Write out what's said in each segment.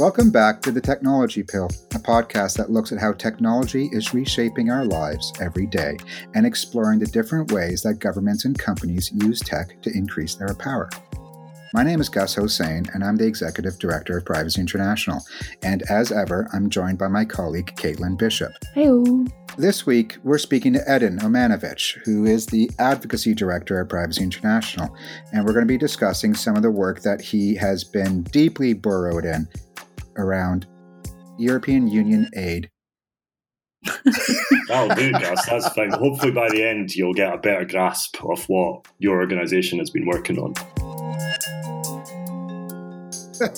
Welcome back to The Technology Pill, a podcast that looks at how technology is reshaping our lives every day and exploring the different ways that governments and companies use tech to increase their power. My name is Gus Hosein, and I'm the Executive Director of Privacy International. And as ever, I'm joined by my colleague, Caitlin Bishop. Hello. This week, we're speaking to Edin Omanovic, who is the Advocacy Director at Privacy International. And we're going to be discussing some of the work that he has been deeply burrowed in around European Union aid. Oh, That'll do, Gus. That's fine. Hopefully, by the end, you'll get a better grasp of what your organisation has been working on.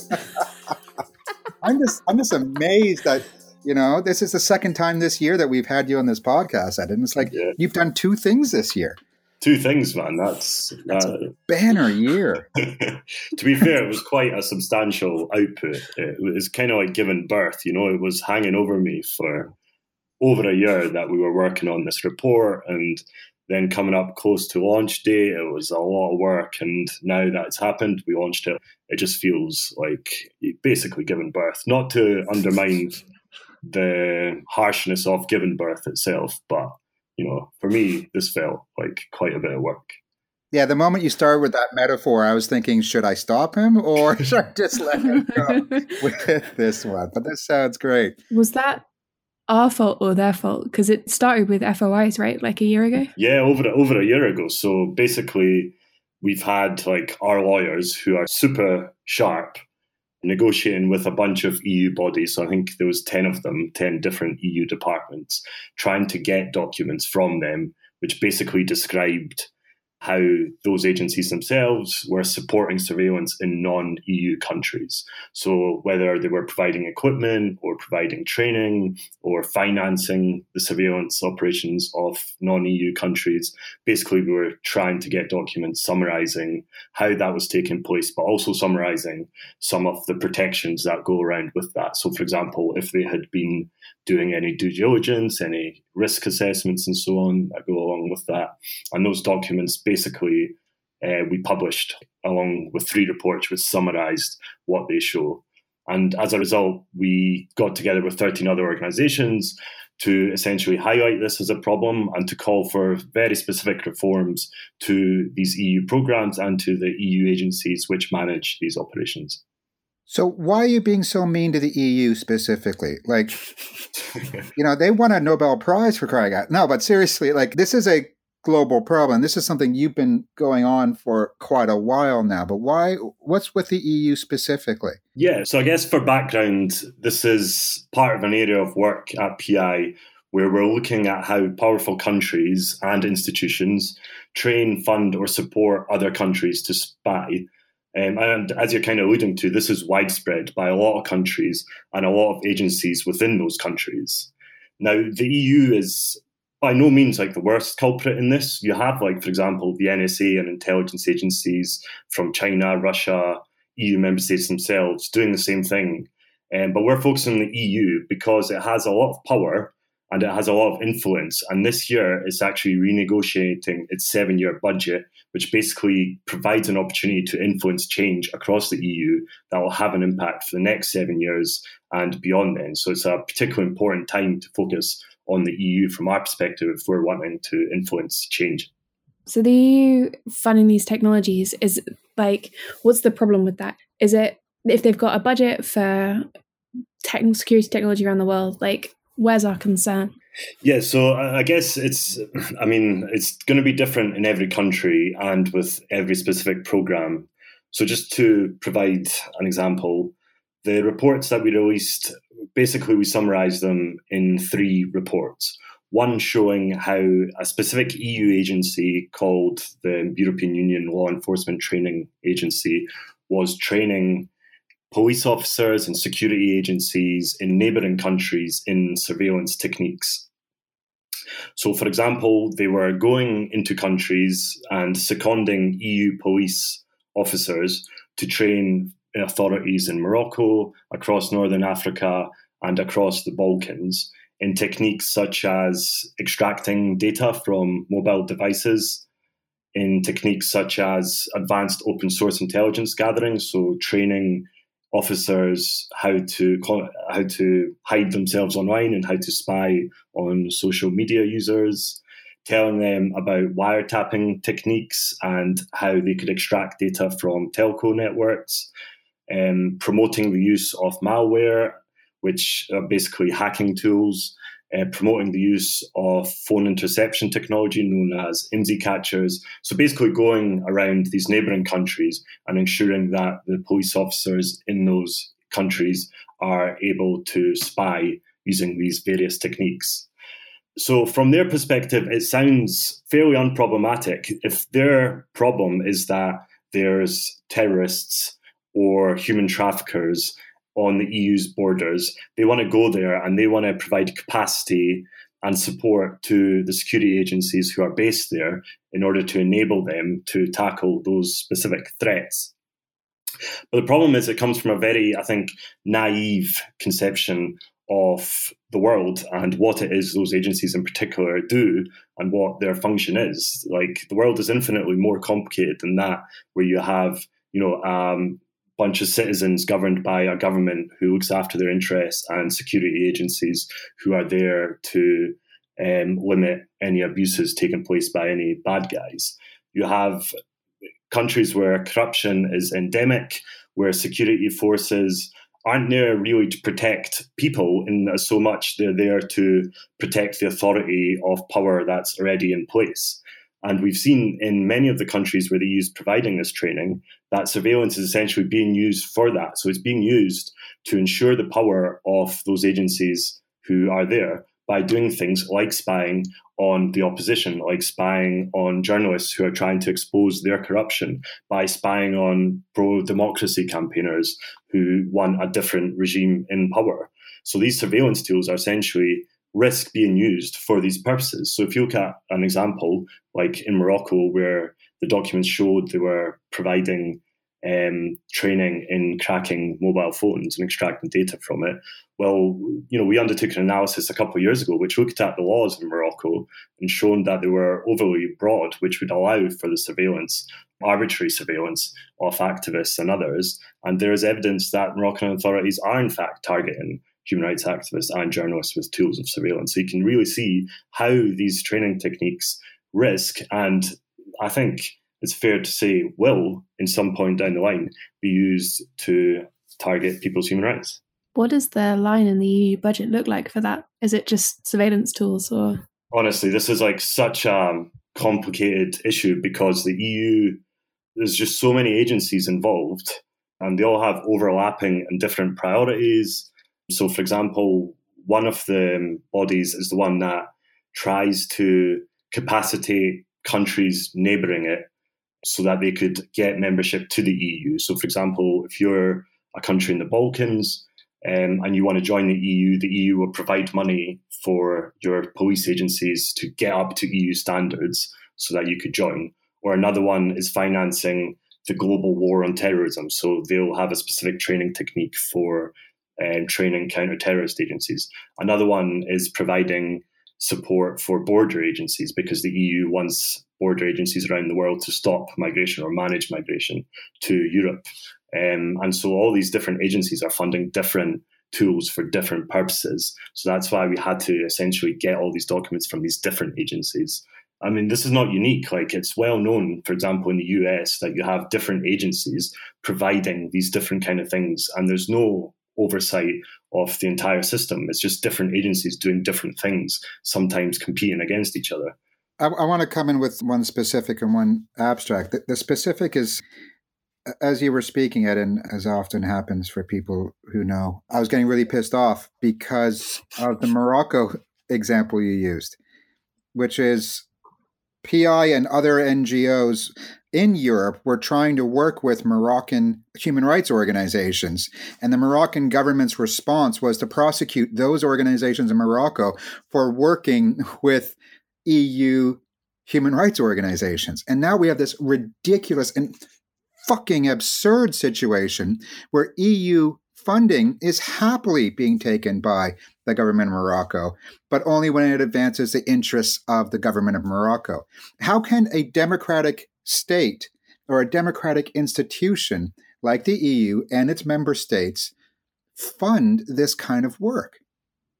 I'm just, I'm just amazed that you know this is the second time this year that we've had you on this podcast, Ed, and it's like yeah. you've done two things this year two things, man. That's, That's uh, a banner year. to be fair, it was quite a substantial output. It was kind of like giving birth. You know, it was hanging over me for over a year that we were working on this report, and then coming up close to launch day, it was a lot of work. And now that it's happened, we launched it. It just feels like basically giving birth. Not to undermine the harshness of giving birth itself, but you know, for me, this felt like quite a bit of work. Yeah, the moment you started with that metaphor, I was thinking, should I stop him or should I just let him go with this one? But this sounds great. Was that our fault or their fault? Because it started with FOIs, right? Like a year ago? Yeah, over over a year ago. So basically, we've had like our lawyers who are super sharp negotiating with a bunch of EU bodies. So I think there was 10 of them, 10 different EU departments, trying to get documents from them, which basically described how those agencies themselves were supporting surveillance in non EU countries. So, whether they were providing equipment or providing training or financing the surveillance operations of non EU countries, basically, we were trying to get documents summarizing how that was taking place, but also summarizing some of the protections that go around with that. So, for example, if they had been doing any due diligence, any risk assessments, and so on that go along with that. And those documents basically uh, we published along with three reports which summarized what they show. And as a result, we got together with 13 other organizations to essentially highlight this as a problem and to call for very specific reforms to these EU programs and to the EU agencies which manage these operations. So why are you being so mean to the EU specifically? Like, you know, they won a Nobel Prize for crying out. No, but seriously, like this is a global problem. This is something you've been going on for quite a while now. But why? What's with the EU specifically? Yeah, so I guess for background, this is part of an area of work at PI where we're looking at how powerful countries and institutions train, fund, or support other countries to spy um, and as you're kind of alluding to, this is widespread by a lot of countries and a lot of agencies within those countries. Now, the EU is by no means like the worst culprit in this. You have, like, for example, the NSA and intelligence agencies from China, Russia, EU member states themselves doing the same thing. Um, but we're focusing on the EU because it has a lot of power and it has a lot of influence. And this year, it's actually renegotiating its seven year budget, which basically provides an opportunity to influence change across the EU that will have an impact for the next seven years and beyond then. So it's a particularly important time to focus on the EU from our perspective if we're wanting to influence change. So the EU funding these technologies is like, what's the problem with that? Is it if they've got a budget for tech- security technology around the world, like where's our concern? Yeah, so I guess it's, I mean, it's going to be different in every country and with every specific program. So, just to provide an example, the reports that we released, basically, we summarise them in three reports. One showing how a specific EU agency called the European Union Law Enforcement Training Agency was training police officers and security agencies in neighboring countries in surveillance techniques. So, for example, they were going into countries and seconding EU police officers to train authorities in Morocco, across Northern Africa, and across the Balkans in techniques such as extracting data from mobile devices, in techniques such as advanced open source intelligence gathering, so training officers how to how to hide themselves online and how to spy on social media users, telling them about wiretapping techniques and how they could extract data from telco networks, um, promoting the use of malware, which are basically hacking tools, uh, promoting the use of phone interception technology known as IMSI catchers. So basically going around these neighbouring countries and ensuring that the police officers in those countries are able to spy using these various techniques. So, from their perspective, it sounds fairly unproblematic. If their problem is that there's terrorists or human traffickers on the EU's borders. They want to go there and they want to provide capacity and support to the security agencies who are based there in order to enable them to tackle those specific threats. But the problem is, it comes from a very, I think, naive conception of the world and what it is those agencies in particular do and what their function is. Like the world is infinitely more complicated than that, where you have, you know, um, bunch of citizens governed by a government who looks after their interests and security agencies who are there to um, limit any abuses taking place by any bad guys. You have countries where corruption is endemic, where security forces aren't there really to protect people in so much they're there to protect the authority of power that's already in place. And we've seen in many of the countries where the EU is providing this training that surveillance is essentially being used for that. So it's being used to ensure the power of those agencies who are there by doing things like spying on the opposition, like spying on journalists who are trying to expose their corruption, by spying on pro democracy campaigners who want a different regime in power. So these surveillance tools are essentially risk being used for these purposes. So if you look at an example like in Morocco, where the documents showed they were providing um, training in cracking mobile phones and extracting data from it. Well, you know, we undertook an analysis a couple of years ago which looked at the laws in Morocco and shown that they were overly broad, which would allow for the surveillance, arbitrary surveillance of activists and others. And there is evidence that Moroccan authorities are in fact targeting human rights activists and journalists with tools of surveillance. So you can really see how these training techniques risk, and I think it's fair to say will, in some point down the line, be used to target people's human rights. What does the line in the EU budget look like for that? Is it just surveillance tools or? Honestly, this is like such a complicated issue because the EU, there's just so many agencies involved and they all have overlapping and different priorities so, for example, one of the bodies is the one that tries to capacitate countries neighbouring it so that they could get membership to the EU. So, for example, if you're a country in the Balkans um, and you want to join the EU, the EU will provide money for your police agencies to get up to EU standards so that you could join. Or another one is financing the global war on terrorism. So they'll have a specific training technique for and training counter-terrorist agencies. Another one is providing support for border agencies because the EU wants border agencies around the world to stop migration or manage migration to Europe. Um, and so all these different agencies are funding different tools for different purposes. So that's why we had to essentially get all these documents from these different agencies. I mean, this is not unique. Like, it's well known, for example, in the US, that you have different agencies providing these different kind of things, and there's no oversight of the entire system. It's just different agencies doing different things, sometimes competing against each other. I, I want to come in with one specific and one abstract. The, the specific is, as you were speaking it, and as often happens for people who know, I was getting really pissed off because of the Morocco example you used, which is PI and other NGOs in Europe were trying to work with Moroccan human rights organizations. And the Moroccan government's response was to prosecute those organizations in Morocco for working with EU human rights organizations. And now we have this ridiculous and fucking absurd situation where EU funding is happily being taken by the government of Morocco, but only when it advances the interests of the government of Morocco. How can a democratic state or a democratic institution like the EU and its member states, fund this kind of work?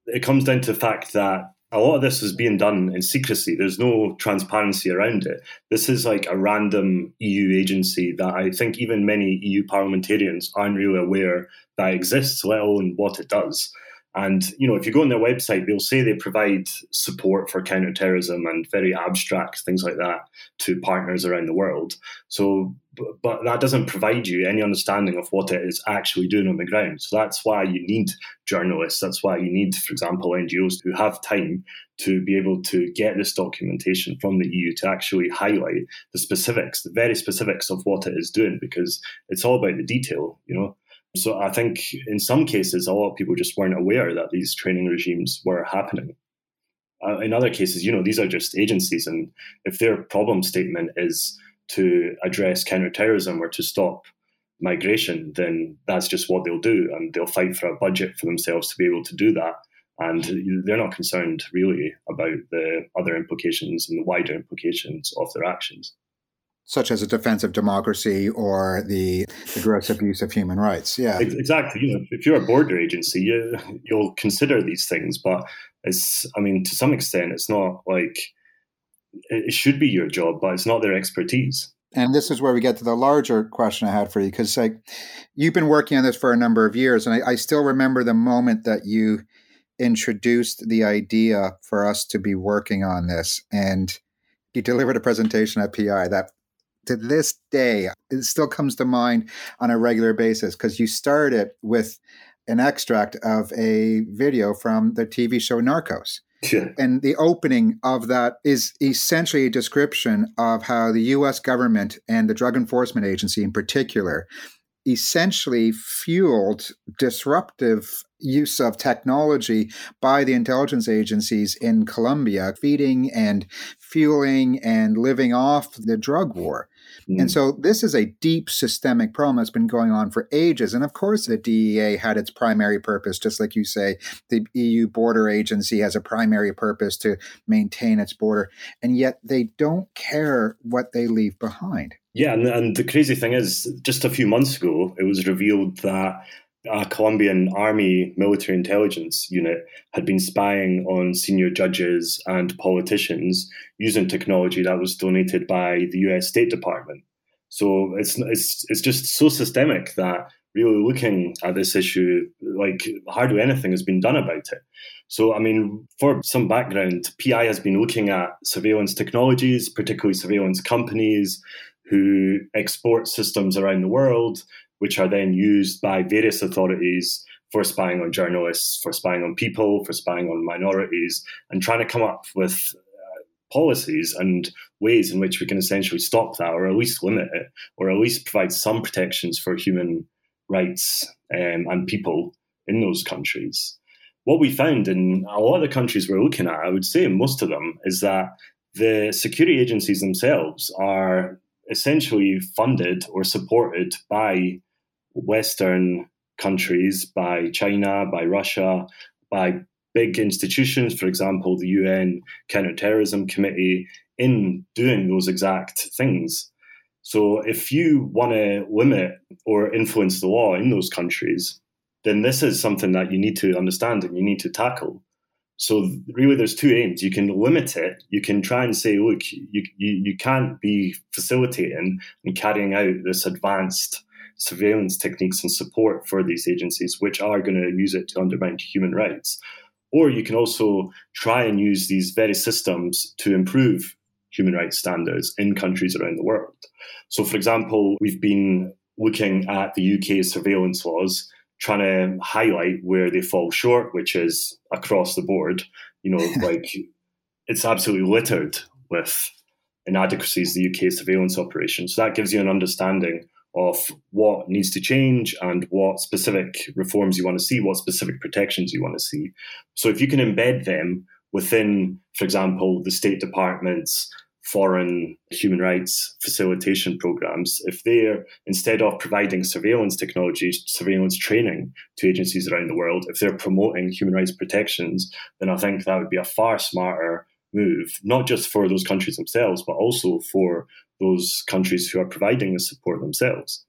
It comes down to the fact that a lot of this is being done in secrecy. There's no transparency around it. This is like a random EU agency that I think even many EU parliamentarians aren't really aware that exists, let alone what it does. And you know, if you go on their website, they'll say they provide support for counterterrorism and very abstract things like that to partners around the world. So, but that doesn't provide you any understanding of what it is actually doing on the ground. So that's why you need journalists. That's why you need, for example, NGOs who have time to be able to get this documentation from the EU to actually highlight the specifics, the very specifics of what it is doing, because it's all about the detail, you know. So I think in some cases, a lot of people just weren't aware that these training regimes were happening. Uh, in other cases, you know, these are just agencies, and if their problem statement is to address counterterrorism or to stop migration, then that's just what they'll do, and they'll fight for a budget for themselves to be able to do that. And they're not concerned really about the other implications and the wider implications of their actions such as a defense of democracy or the, the gross abuse of human rights. Yeah, exactly. You know, if you're a border agency, you, you'll consider these things, but it's, I mean, to some extent, it's not like it should be your job, but it's not their expertise. And this is where we get to the larger question I had for you, because like you've been working on this for a number of years, and I, I still remember the moment that you introduced the idea for us to be working on this, and you delivered a presentation at PI that to this day, it still comes to mind on a regular basis because you start it with an extract of a video from the TV show Narcos. And the opening of that is essentially a description of how the US government and the Drug Enforcement Agency in particular essentially fueled disruptive use of technology by the intelligence agencies in Colombia, feeding and fueling and living off the drug war. Mm. And so this is a deep systemic problem that's been going on for ages. And of course, the DEA had its primary purpose, just like you say, the EU border agency has a primary purpose to maintain its border. And yet they don't care what they leave behind. Yeah, and, and the crazy thing is, just a few months ago, it was revealed that a Colombian army military intelligence unit had been spying on senior judges and politicians using technology that was donated by the US State Department. So it's it's it's just so systemic that really looking at this issue, like hardly anything has been done about it. So, I mean, for some background, PI has been looking at surveillance technologies, particularly surveillance companies who export systems around the world which are then used by various authorities for spying on journalists, for spying on people, for spying on minorities, and trying to come up with uh, policies and ways in which we can essentially stop that, or at least limit it, or at least provide some protections for human rights um, and people in those countries. What we found in a lot of the countries we're looking at, I would say in most of them, is that the security agencies themselves are essentially funded or supported by Western countries, by China, by Russia, by big institutions, for example, the UN Counterterrorism Committee, in doing those exact things. So if you want to limit or influence the law in those countries, then this is something that you need to understand and you need to tackle. So really, there's two aims. You can limit it. You can try and say, look, you you, you can't be facilitating and carrying out this advanced surveillance techniques and support for these agencies, which are going to use it to undermine human rights. Or you can also try and use these very systems to improve human rights standards in countries around the world. So, for example, we've been looking at the UK surveillance laws, trying to highlight where they fall short, which is across the board. You know, like it's absolutely littered with inadequacies, the UK surveillance operation. So that gives you an understanding of what needs to change and what specific reforms you want to see, what specific protections you want to see. So if you can embed them within, for example, the State Department's foreign human rights facilitation programs, if they're instead of providing surveillance technology, surveillance training to agencies around the world, if they're promoting human rights protections, then I think that would be a far smarter move, not just for those countries themselves, but also for those countries who are providing the support themselves.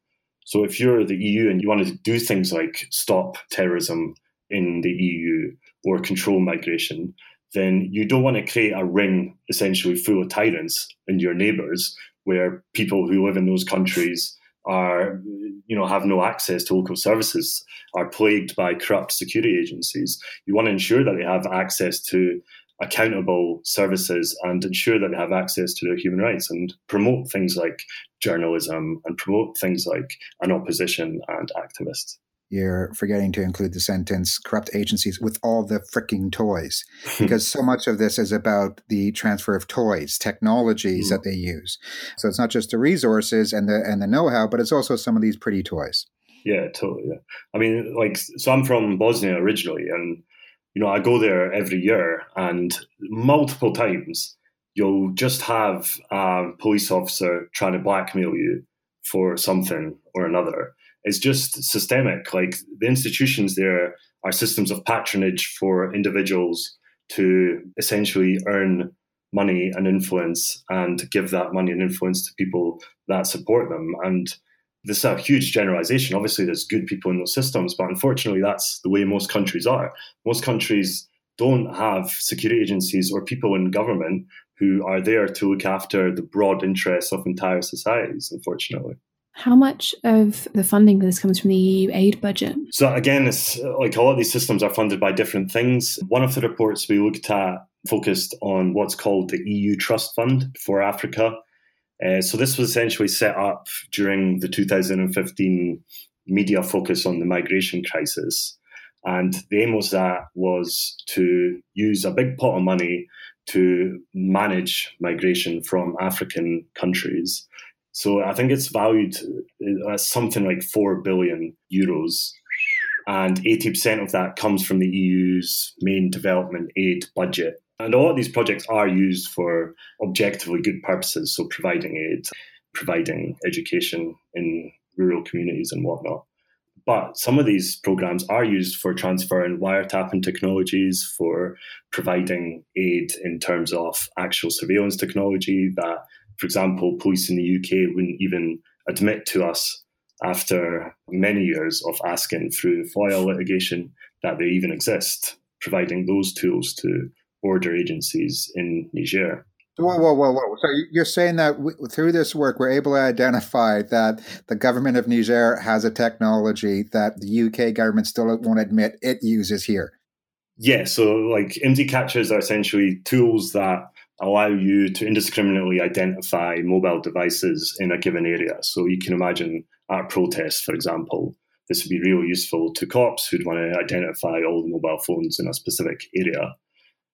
So if you're the EU and you want to do things like stop terrorism in the EU or control migration, then you don't want to create a ring essentially full of tyrants and your neighbours where people who live in those countries are you know have no access to local services are plagued by corrupt security agencies you want to ensure that they have access to accountable services and ensure that they have access to their human rights and promote things like journalism and promote things like an opposition and activists you're forgetting to include the sentence corrupt agencies with all the freaking toys because so much of this is about the transfer of toys technologies mm. that they use so it's not just the resources and the and the know-how but it's also some of these pretty toys yeah totally yeah. i mean like so i'm from bosnia originally and you know i go there every year and multiple times you'll just have a police officer trying to blackmail you for something or another It's just systemic. Like the institutions there are systems of patronage for individuals to essentially earn money and influence and give that money and influence to people that support them. And this is a huge generalization. Obviously, there's good people in those systems, but unfortunately, that's the way most countries are. Most countries don't have security agencies or people in government who are there to look after the broad interests of entire societies, unfortunately. How much of the funding for this comes from the EU aid budget? So again, it's like a lot of these systems are funded by different things. One of the reports we looked at focused on what's called the EU Trust Fund for Africa. Uh, so this was essentially set up during the 2015 media focus on the migration crisis. And the aim was that was to use a big pot of money to manage migration from African countries. So I think it's valued at something like 4 billion euros. And 80% of that comes from the EU's main development aid budget. And a lot of these projects are used for objectively good purposes, so providing aid, providing education in rural communities and whatnot. But some of these programs are used for transferring wiretapping technologies, for providing aid in terms of actual surveillance technology that for example, police in the UK wouldn't even admit to us after many years of asking through FOIA litigation that they even exist, providing those tools to border agencies in Niger. Whoa, whoa, whoa, whoa. So you're saying that through this work, we're able to identify that the government of Niger has a technology that the UK government still won't admit it uses here? Yeah, so like IMSI catchers are essentially tools that allow you to indiscriminately identify mobile devices in a given area. So you can imagine at a protest, for example, this would be really useful to cops who'd want to identify all the mobile phones in a specific area.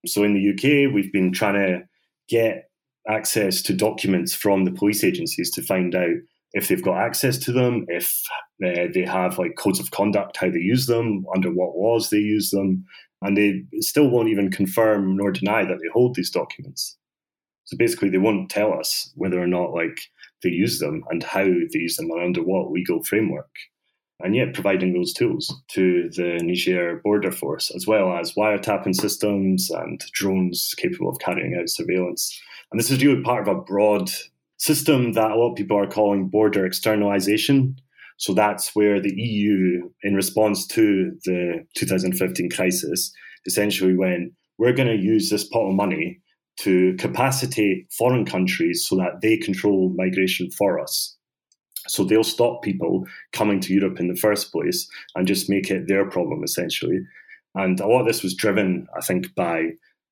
So in the UK, we've been trying to get access to documents from the police agencies to find out if they've got access to them, if uh, they have like codes of conduct, how they use them, under what laws they use them, and they still won't even confirm nor deny that they hold these documents. So basically, they won't tell us whether or not like they use them and how they use them and under what legal framework. And yet, providing those tools to the Niger border force, as well as wiretapping systems and drones capable of carrying out surveillance. And this is really part of a broad system that a lot of people are calling border externalization, so that's where the EU, in response to the 2015 crisis, essentially went, we're going to use this pot of money to capacitate foreign countries so that they control migration for us. So they'll stop people coming to Europe in the first place and just make it their problem, essentially. And a lot of this was driven, I think, by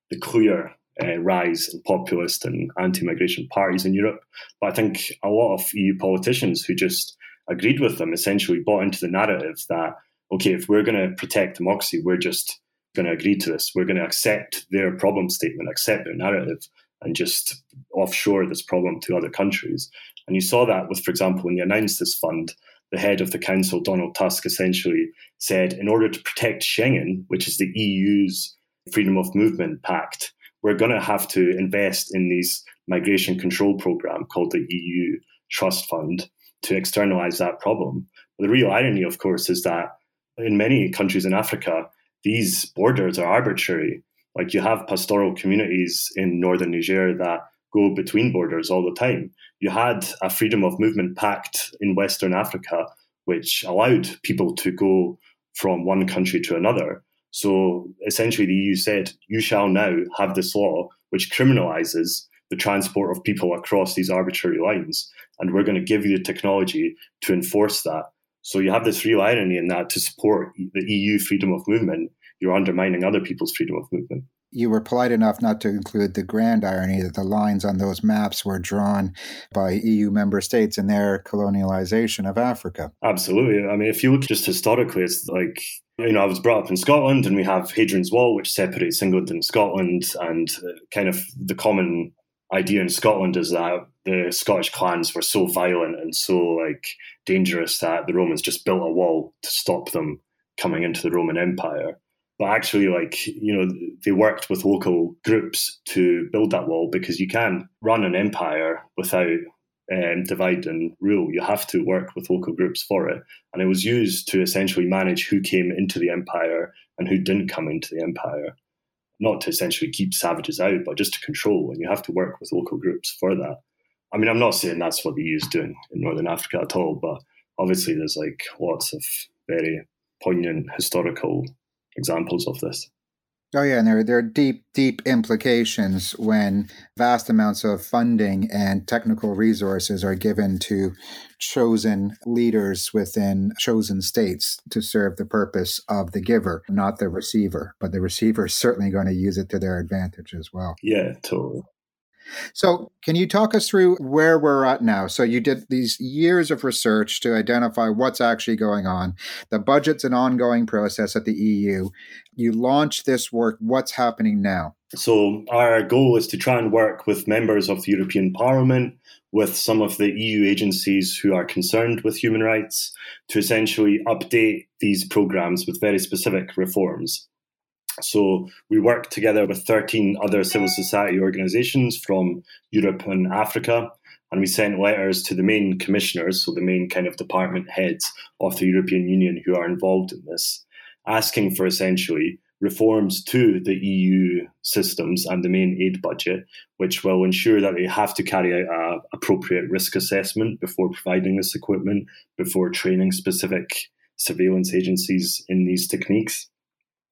the clear uh, rise in populist and anti migration parties in Europe. But I think a lot of EU politicians who just agreed with them essentially bought into the narrative that okay if we're going to protect democracy we're just going to agree to this we're going to accept their problem statement accept their narrative and just offshore this problem to other countries and you saw that with for example when they announced this fund the head of the council donald tusk essentially said in order to protect schengen which is the eu's freedom of movement pact we're going to have to invest in these migration control program called the eu trust fund to externalize that problem. But the real irony, of course, is that in many countries in Africa, these borders are arbitrary. Like you have pastoral communities in northern Niger that go between borders all the time. You had a freedom of movement pact in Western Africa which allowed people to go from one country to another. So essentially, the EU said, you shall now have this law which criminalizes the transport of people across these arbitrary lines. And we're going to give you the technology to enforce that. So you have this real irony in that to support the EU freedom of movement, you're undermining other people's freedom of movement you were polite enough not to include the grand irony that the lines on those maps were drawn by EU member states in their colonialization of Africa. Absolutely. I mean, if you look just historically, it's like, you know, I was brought up in Scotland and we have Hadrian's Wall, which separates England and Scotland. And uh, kind of the common idea in Scotland is that the Scottish clans were so violent and so like dangerous that the Romans just built a wall to stop them coming into the Roman Empire but actually like you know they worked with local groups to build that wall because you can't run an empire without um, divide and rule. You have to work with local groups for it. And it was used to essentially manage who came into the empire and who didn't come into the empire. Not to essentially keep savages out but just to control and you have to work with local groups for that. I mean i'm not saying that's what the EU is doing in northern africa at all but obviously there's like lots of very poignant historical examples of this. Oh yeah, and there there are deep deep implications when vast amounts of funding and technical resources are given to chosen leaders within chosen states to serve the purpose of the giver, not the receiver. But the receiver is certainly going to use it to their advantage as well. Yeah, totally. So, can you talk us through where we're at now? So, you did these years of research to identify what's actually going on. The budget's an ongoing process at the EU. You launched this work. What's happening now? So, our goal is to try and work with members of the European Parliament, with some of the EU agencies who are concerned with human rights, to essentially update these programs with very specific reforms. So we work together with 13 other civil society organizations from Europe and Africa. And we sent letters to the main commissioners, so the main kind of department heads of the European Union who are involved in this, asking for essentially reforms to the EU systems and the main aid budget, which will ensure that they have to carry out a appropriate risk assessment before providing this equipment, before training specific surveillance agencies in these techniques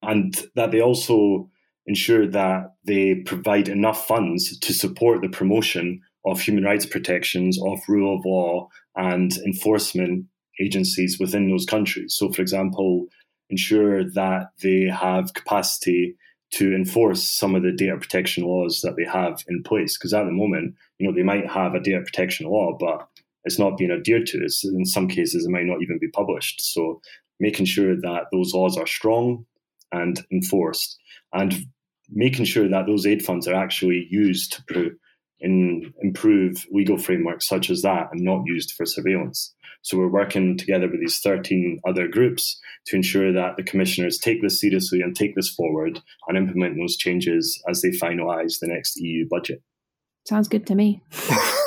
and that they also ensure that they provide enough funds to support the promotion of human rights protections, of rule of law, and enforcement agencies within those countries. So, for example, ensure that they have capacity to enforce some of the data protection laws that they have in place. Because at the moment, you know, they might have a data protection law, but it's not being adhered to. It's, in some cases, it might not even be published. So, making sure that those laws are strong, and enforced, and making sure that those aid funds are actually used to in, improve legal frameworks such as that and not used for surveillance. So we're working together with these 13 other groups to ensure that the commissioners take this seriously and take this forward and implement those changes as they finalise the next EU budget. Sounds good to me.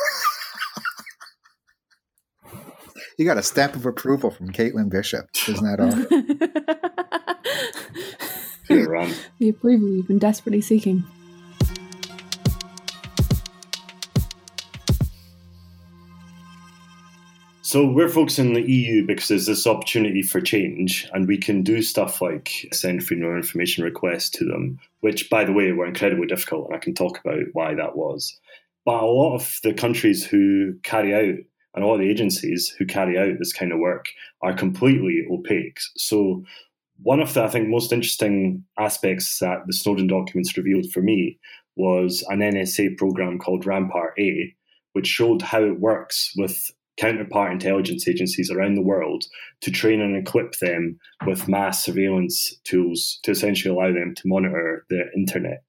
you got a stamp of approval from Caitlin Bishop, isn't that all? run. the approval you've been desperately seeking. So we're focusing on the EU because there's this opportunity for change, and we can do stuff like send freedom of information requests to them, which, by the way, were incredibly difficult, and I can talk about why that was. But a lot of the countries who carry out and all the agencies who carry out this kind of work are completely opaque. So one of the, I think, most interesting aspects that the Snowden documents revealed for me was an NSA program called Rampart A, which showed how it works with counterpart intelligence agencies around the world to train and equip them with mass surveillance tools to essentially allow them to monitor the internet.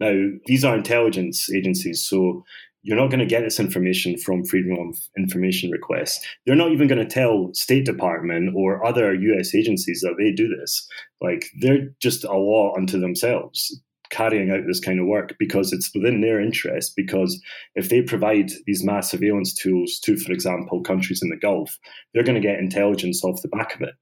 Now, these are intelligence agencies, so you're not going to get this information from freedom of information requests. They're not even going to tell State Department or other US agencies that they do this. Like they're just a law unto themselves carrying out this kind of work because it's within their interest because if they provide these mass surveillance tools to for example countries in the gulf they're going to get intelligence off the back of it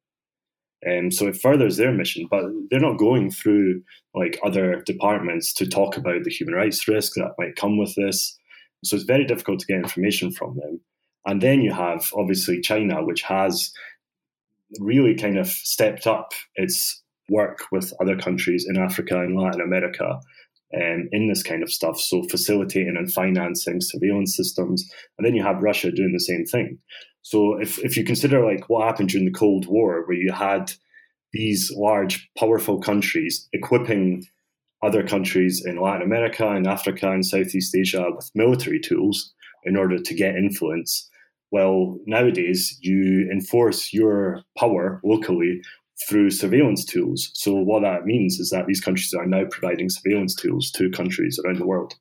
and um, so it furthers their mission but they're not going through like other departments to talk about the human rights risk that might come with this so it's very difficult to get information from them. And then you have obviously China, which has really kind of stepped up its work with other countries in Africa and Latin America um, in this kind of stuff. So facilitating and financing surveillance systems. And then you have Russia doing the same thing. So if, if you consider like what happened during the Cold War, where you had these large, powerful countries equipping other countries in Latin America and Africa and Southeast Asia with military tools in order to get influence. Well, nowadays you enforce your power locally through surveillance tools. So, what that means is that these countries are now providing surveillance tools to countries around the world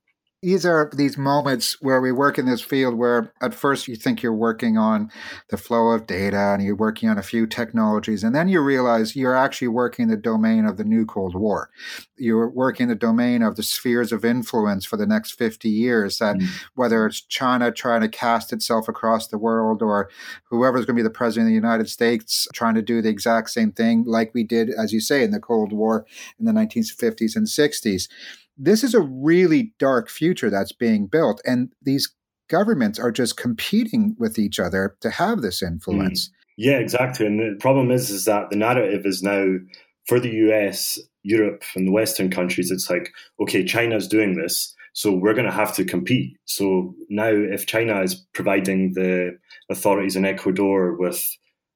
these are these moments where we work in this field where at first you think you're working on the flow of data and you're working on a few technologies and then you realize you're actually working the domain of the new cold war you're working the domain of the spheres of influence for the next 50 years that mm. whether it's china trying to cast itself across the world or whoever's going to be the president of the united states trying to do the exact same thing like we did as you say in the cold war in the 1950s and 60s this is a really dark future that's being built. And these governments are just competing with each other to have this influence. Mm. Yeah, exactly. And the problem is, is that the narrative is now for the US, Europe, and the Western countries, it's like, okay, China's doing this, so we're going to have to compete. So now, if China is providing the authorities in Ecuador with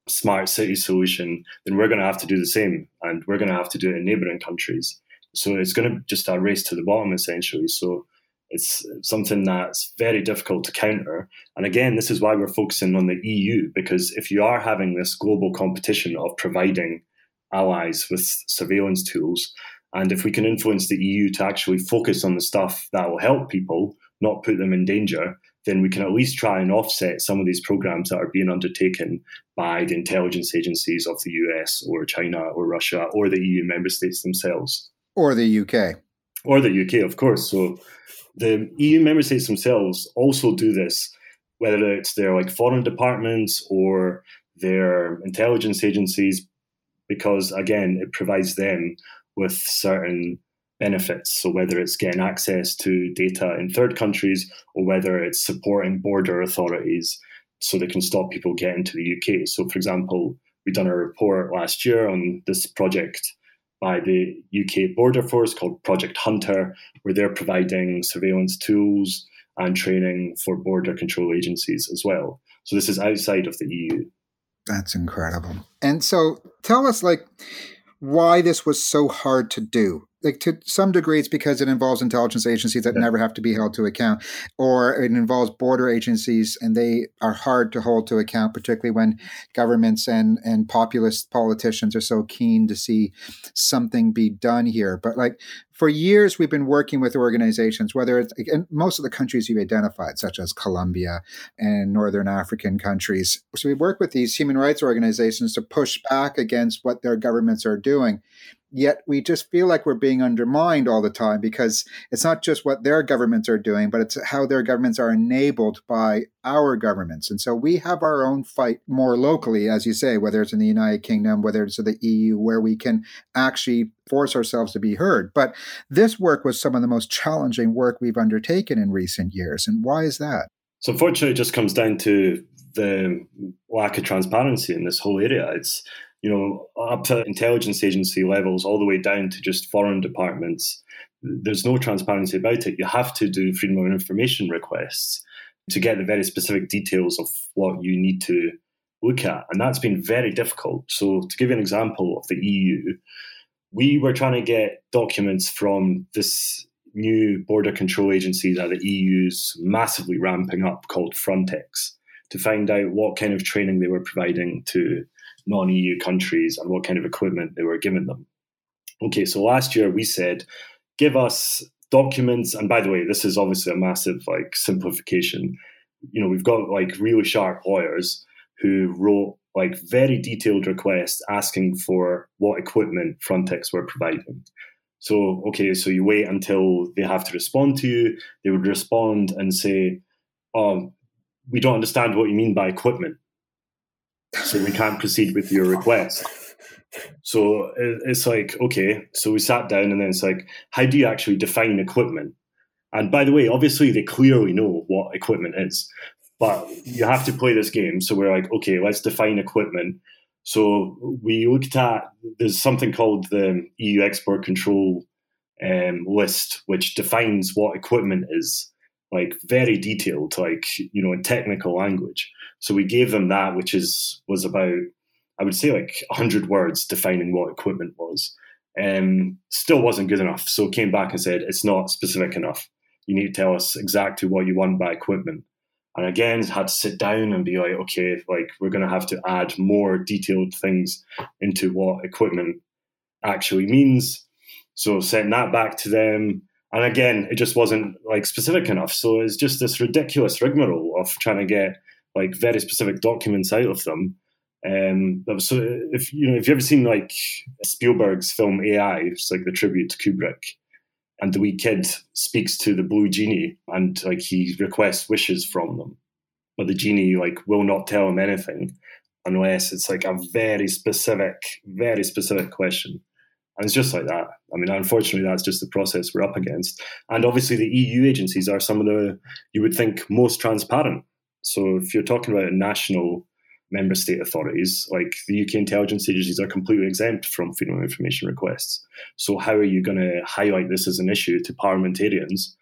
smart city solution, then we're going to have to do the same, and we're going to have to do it in neighboring countries. So it's going to just a race to the bottom, essentially. So it's something that's very difficult to counter. And again, this is why we're focusing on the EU, because if you are having this global competition of providing allies with surveillance tools, and if we can influence the EU to actually focus on the stuff that will help people, not put them in danger, then we can at least try and offset some of these programs that are being undertaken by the intelligence agencies of the US or China or Russia or the EU member states themselves. Or the UK. Or the UK, of course. So the EU member states themselves also do this, whether it's their like foreign departments or their intelligence agencies, because again, it provides them with certain benefits. So whether it's getting access to data in third countries or whether it's supporting border authorities so they can stop people getting to the UK. So for example, we done a report last year on this project by the UK Border Force called Project Hunter, where they're providing surveillance tools and training for border control agencies as well. So this is outside of the EU. That's incredible. And so tell us like why this was so hard to do like to some degree it's because it involves intelligence agencies that yeah. never have to be held to account or it involves border agencies and they are hard to hold to account particularly when governments and and populist politicians are so keen to see something be done here. But like for years we've been working with organizations whether it's in most of the countries you've identified such as colombia and northern african countries. So we work with these human rights organizations to push back against what their governments are doing yet we just feel like we're being undermined all the time because it's not just what their governments are doing, but it's how their governments are enabled by our governments. And so we have our own fight more locally, as you say, whether it's in the United Kingdom, whether it's in the EU, where we can actually force ourselves to be heard. But this work was some of the most challenging work we've undertaken in recent years. And why is that? So, unfortunately, it just comes down to the lack of transparency in this whole area. It's you know, up to intelligence agency levels, all the way down to just foreign departments. There's no transparency about it. You have to do freedom of information requests to get the very specific details of what you need to look at. And that's been very difficult. So, to give you an example of the EU, we were trying to get documents from this new border control agency that the EU's massively ramping up called Frontex to find out what kind of training they were providing to non EU countries and what kind of equipment they were giving them. Okay, so last year we said, give us documents. And by the way, this is obviously a massive like simplification. You know, we've got like really sharp lawyers who wrote like very detailed requests asking for what equipment Frontex were providing. So, okay, so you wait until they have to respond to you. They would respond and say, Oh, we don't understand what you mean by equipment so we can't proceed with your request. So it's like, okay, so we sat down and then it's like, how do you actually define equipment? And by the way, obviously they clearly know what equipment is, But you have to play this game. So we're like, okay, let's define equipment. So we looked at there's something called the EU export control um, list, which defines what equipment is, like very detailed, like you know, in technical language. So we gave them that, which is was about I would say like hundred words defining what equipment was. Um, still wasn't good enough. So came back and said it's not specific enough. You need to tell us exactly what you want by equipment. And again, had to sit down and be like, okay, like we're going to have to add more detailed things into what equipment actually means. So sent that back to them. And again, it just wasn't like specific enough. So it's just this ridiculous rigmarole of trying to get like very specific documents out of them. Um, so if you know if you've ever seen like Spielberg's film AI, it's like the tribute to Kubrick, and the wee kid speaks to the blue genie and like he requests wishes from them, but the genie like will not tell him anything unless it's like a very specific, very specific question. And it's just like that. I mean, unfortunately, that's just the process we're up against. And obviously, the EU agencies are some of the, you would think, most transparent. So if you're talking about national member state authorities, like the UK intelligence agencies, are completely exempt from freedom of information requests. So how are you going to highlight this as an issue to parliamentarians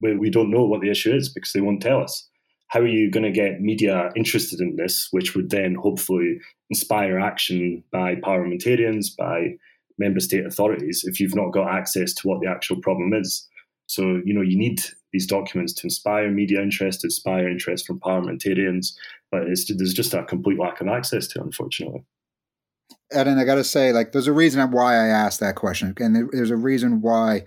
where we don't know what the issue is because they won't tell us? How are you going to get media interested in this, which would then hopefully inspire action by parliamentarians, by member state authorities, if you've not got access to what the actual problem is? So, you know, you need these documents to inspire media interest, to inspire interest from parliamentarians, but there's just a complete lack of access to, it, unfortunately. and I got to say, like, there's a reason why I asked that question, and there's a reason why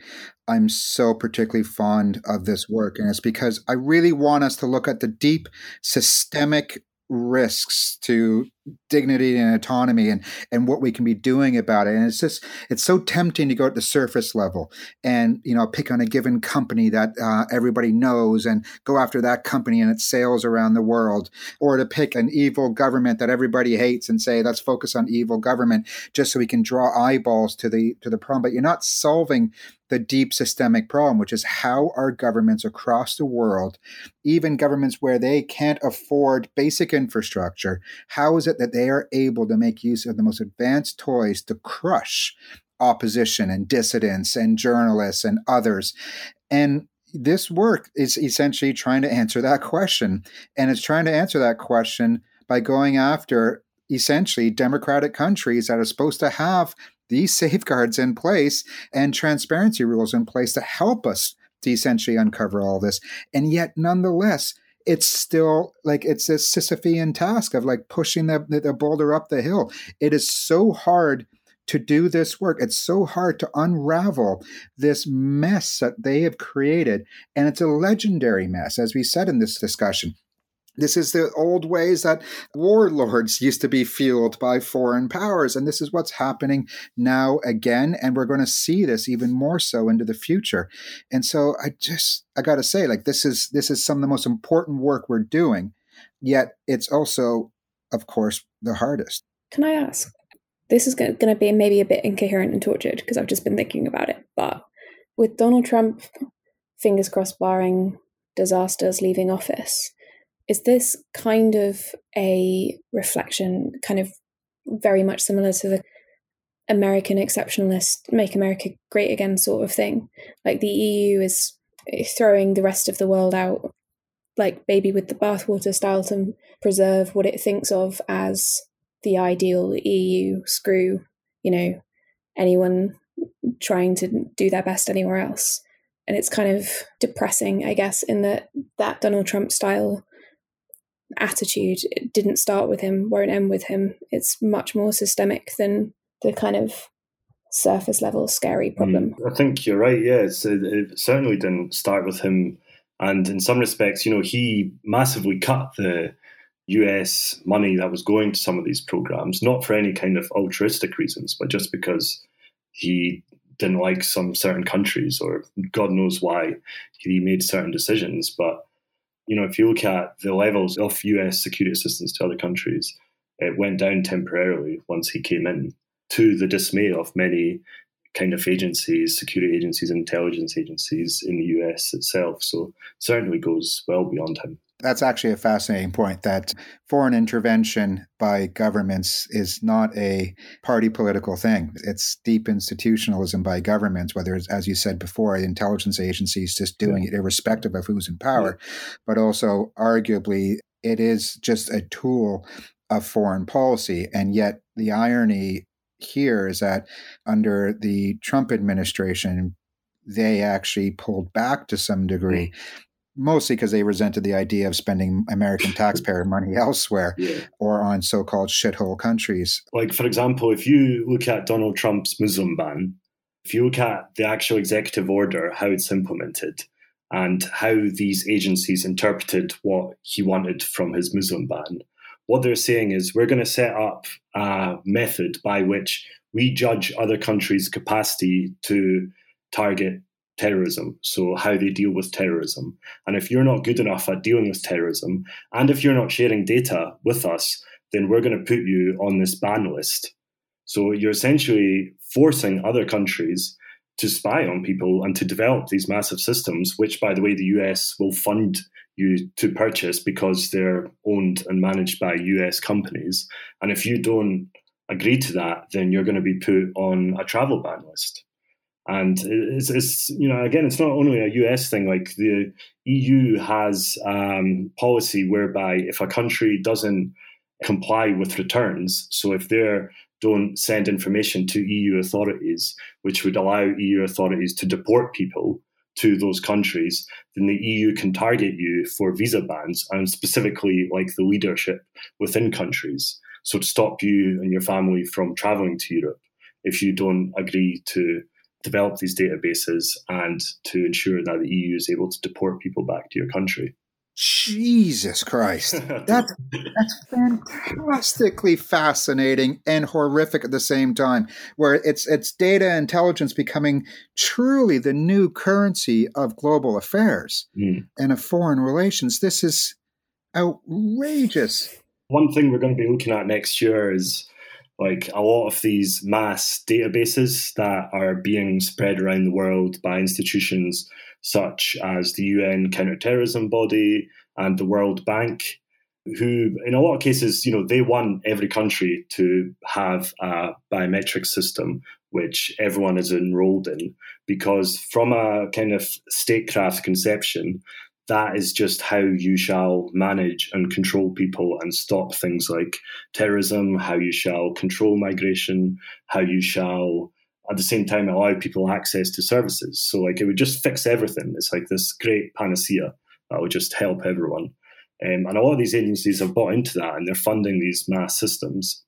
I'm so particularly fond of this work, and it's because I really want us to look at the deep systemic risks to dignity and autonomy and and what we can be doing about it. And it's just it's so tempting to go at the surface level and you know pick on a given company that uh, everybody knows and go after that company and its sales around the world. Or to pick an evil government that everybody hates and say let's focus on evil government just so we can draw eyeballs to the to the problem. But you're not solving the deep systemic problem, which is how are governments across the world, even governments where they can't afford basic infrastructure, how is it that they are able to make use of the most advanced toys to crush opposition and dissidents and journalists and others? And this work is essentially trying to answer that question. And it's trying to answer that question by going after essentially democratic countries that are supposed to have these safeguards in place and transparency rules in place to help us to essentially uncover all this. And yet, nonetheless, it's still like it's a Sisyphean task of like pushing the, the boulder up the hill. It is so hard to do this work. It's so hard to unravel this mess that they have created. And it's a legendary mess, as we said in this discussion. This is the old ways that warlords used to be fueled by foreign powers. And this is what's happening now again. And we're going to see this even more so into the future. And so I just, I got to say, like, this is, this is some of the most important work we're doing. Yet it's also, of course, the hardest. Can I ask? This is going to be maybe a bit incoherent and tortured because I've just been thinking about it. But with Donald Trump, fingers crossed, barring disasters leaving office, is this kind of a reflection, kind of very much similar to the American exceptionalist, make America great again sort of thing? Like the EU is throwing the rest of the world out, like baby with the bathwater style, to preserve what it thinks of as the ideal EU screw, you know, anyone trying to do their best anywhere else. And it's kind of depressing, I guess, in that that Donald Trump style attitude it didn't start with him, won't end with him. It's much more systemic than the kind of surface level scary mm, problem. Mm, I think you're right. Yeah, it, it certainly didn't start with him, and in some respects, you know, he massively cut the US money that was going to some of these programs, not for any kind of altruistic reasons, but just because he didn't like some certain countries or God knows why he made certain decisions. But you know, if you look at the levels of US security assistance to other countries, it went down temporarily once he came in, to the dismay of many kind of agencies, security agencies, intelligence agencies in the US itself. So certainly goes well beyond him. That's actually a fascinating point that foreign intervention by governments is not a party political thing. It's deep institutionalism by governments, whether it's, as you said before, intelligence agencies just doing yeah. it irrespective of who's in power, yeah. but also arguably it is just a tool of foreign policy. And yet the irony here is that under the Trump administration, they actually pulled back to some degree. Mm mostly because they resented the idea of spending American taxpayer money elsewhere yeah. or on so called shithole countries. Like, for example, if you look at Donald Trump's Muslim ban, if you look at the actual executive order, how it's implemented, and how these agencies interpreted what he wanted from his Muslim ban, what they're saying is we're going to set up a method by which we judge other countries' capacity to target terrorism, so how they deal with terrorism. And if you're not good enough at dealing with terrorism, and if you're not sharing data with us, then we're going to put you on this ban list. So you're essentially forcing other countries to spy on people and to develop these massive systems, which, by the way, the US will fund you to purchase because they're owned and managed by US companies. And if you don't agree to that, then you're going to be put on a travel ban list. And it's, it's, you know, again, it's not only a US thing. Like the EU has um, policy whereby if a country doesn't comply with returns, so if they don't send information to EU authorities, which would allow EU authorities to deport people to those countries, then the EU can target you for visa bans and specifically like the leadership within countries. So to stop you and your family from traveling to Europe if you don't agree to develop these databases and to ensure that the EU is able to deport people back to your country. Jesus Christ. That's, that's fantastically fascinating and horrific at the same time, where it's it's data intelligence becoming truly the new currency of global affairs mm. and of foreign relations. This is outrageous. One thing we're going to be looking at next year is like a lot of these mass databases that are being spread around the world by institutions such as the UN counterterrorism body and the World Bank, who in a lot of cases, you know, they want every country to have a biometric system which everyone is enrolled in, because from a kind of statecraft conception, that is just how you shall manage and control people and stop things like terrorism, how you shall control migration, how you shall at the same time allow people access to services. So like it would just fix everything. It's like this great panacea that would just help everyone. Um, and a lot of these agencies have bought into that and they're funding these mass systems.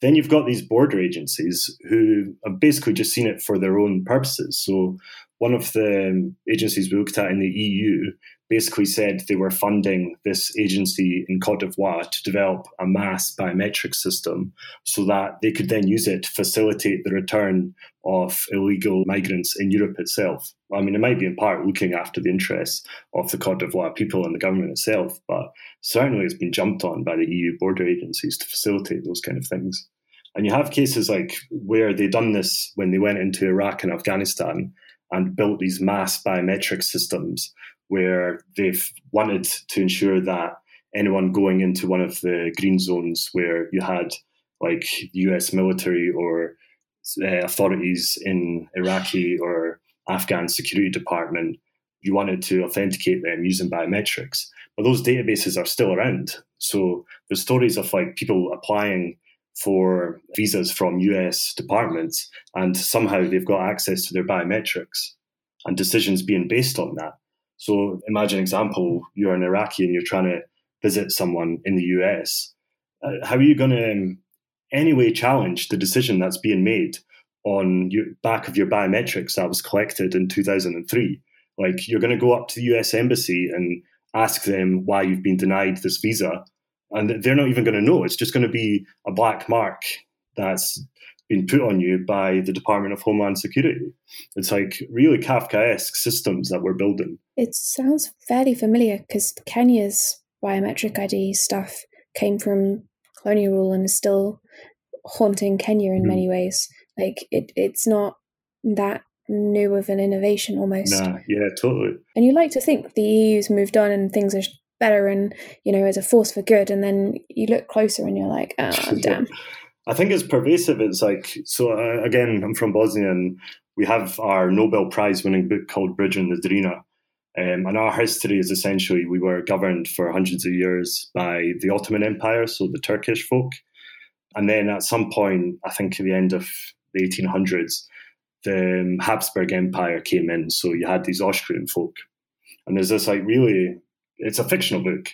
Then you've got these border agencies who have basically just seen it for their own purposes. So one of the agencies we looked at in the EU basically said they were funding this agency in Cote d'Ivoire to develop a mass biometric system so that they could then use it to facilitate the return of illegal migrants in Europe itself. I mean, it might be in part looking after the interests of the Cote d'Ivoire people and the government itself, but certainly it's been jumped on by the EU border agencies to facilitate those kind of things. And you have cases like where they done this when they went into Iraq and Afghanistan and built these mass biometric systems where they've wanted to ensure that anyone going into one of the green zones where you had like US military or uh, authorities in Iraqi or Afghan security department, you wanted to authenticate them using biometrics. But those databases are still around. So there's stories of like people applying for visas from US departments and somehow they've got access to their biometrics and decisions being based on that. So imagine example, you're an Iraqi and you're trying to visit someone in the US. Uh, how are you going to um, anyway challenge the decision that's being made on your back of your biometrics that was collected in 2003? Like you're going to go up to the US embassy and ask them why you've been denied this visa, and they're not even going to know. It's just going to be a black mark that's been put on you by the Department of Homeland Security. It's like really Kafkaesque systems that we're building. It sounds fairly familiar because Kenya's biometric ID stuff came from colonial rule and is still haunting Kenya in mm. many ways. Like it, it's not that new of an innovation almost. Nah, yeah, totally. And you like to think the EU's moved on and things are better and you know as a force for good and then you look closer and you're like oh damn i think it's pervasive. It's like so uh, again i'm from bosnia and we have our nobel prize winning book called bridge and the drina um, and our history is essentially we were governed for hundreds of years by the ottoman empire so the turkish folk. And then at some point i think at the end of the 1800s the um, habsburg empire came in. So you had these austrian folk. And there's this like really it's a fictional book,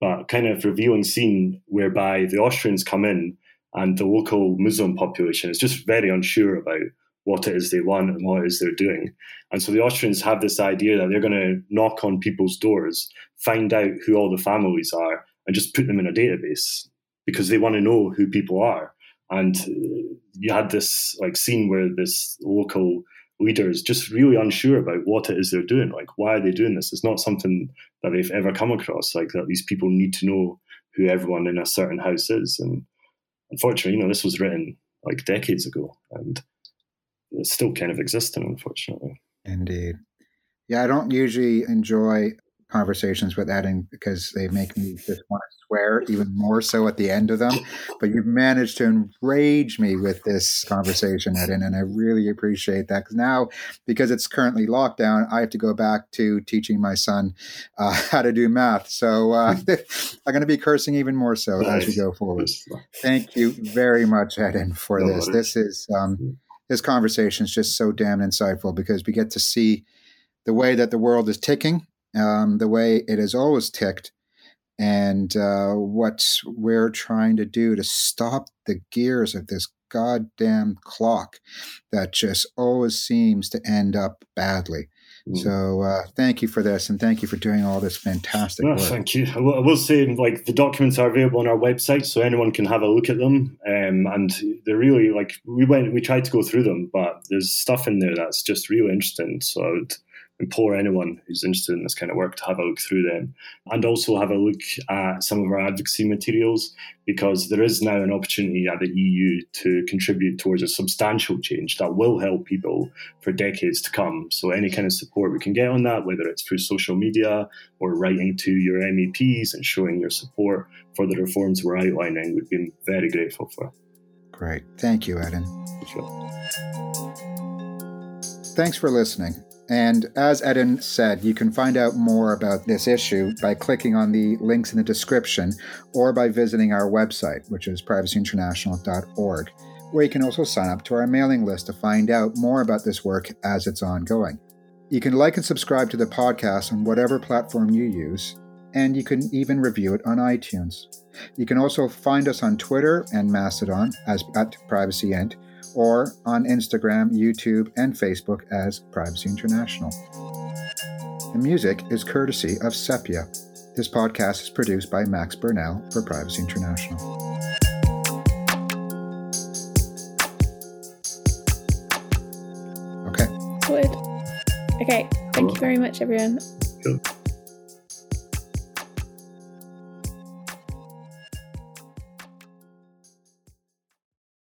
but kind of revealing scene whereby the Austrians come in and the local Muslim population is just very unsure about what it is they want and what it is they're doing. And so the Austrians have this idea that they're going to knock on people's doors, find out who all the families are, and just put them in a database because they want to know who people are. And uh, you had this like scene where this local leader is just really unsure about what it is they're doing. Like, why are they doing this? It's not something that they've ever come across. Like that, these people need to know who everyone in a certain house is. And unfortunately, you know, this was written like decades ago, and it's still kind of existing. Unfortunately, indeed. Yeah, I don't usually enjoy conversations with Edin because they make me just want to swear even more so at the end of them. But you've managed to enrage me with this conversation, Edin, and I really appreciate that. Because now, because it's currently lockdown, I have to go back to teaching my son uh, how to do math. So uh. I'm going to be cursing even more so nice. as we go forward. Thank you very much, Edin, for no this. This is um, this conversation is just so damn insightful because we get to see the way that the world is ticking um, the way it has always ticked and uh, what we're trying to do to stop the gears of this goddamn clock that just always seems to end up badly. Mm. So uh, thank you for this, and thank you for doing all this fantastic no, work. Thank you. I will, I will, say, like the documents are available on our website, so anyone can have a look at them. Um, and they're really like we went, we tried to go through them, but there's stuff in there that's just really interesting. So I would implore anyone who's interested in this kind of work to have a look through them and also have a look at some of our advocacy materials because there is now an opportunity at the EU to contribute towards a substantial change that will help people for decades to come. So, any kind of support we can get on that, whether it's through social media or writing to your MEPs and showing your support for the reforms we're outlining, we'd be very grateful for. Great. Thank you, Edin. Sure. Thanks for listening. And as Edin said, you can find out more about this issue by clicking on the links in the description or by visiting our website, which is privacyinternational.org, where you can also sign up to our mailing list to find out more about this work as it's ongoing. You can like and subscribe to the podcast on whatever platform you use, and you can even review it on iTunes. You can also find us on Twitter and Mastodon as at PrivacyInt or on Instagram, YouTube, and Facebook as Privacy International. The music is courtesy of Sepia. This podcast is produced by Max Burnell for Privacy International. Okay. Good. Okay. Thank you very much, everyone. Good.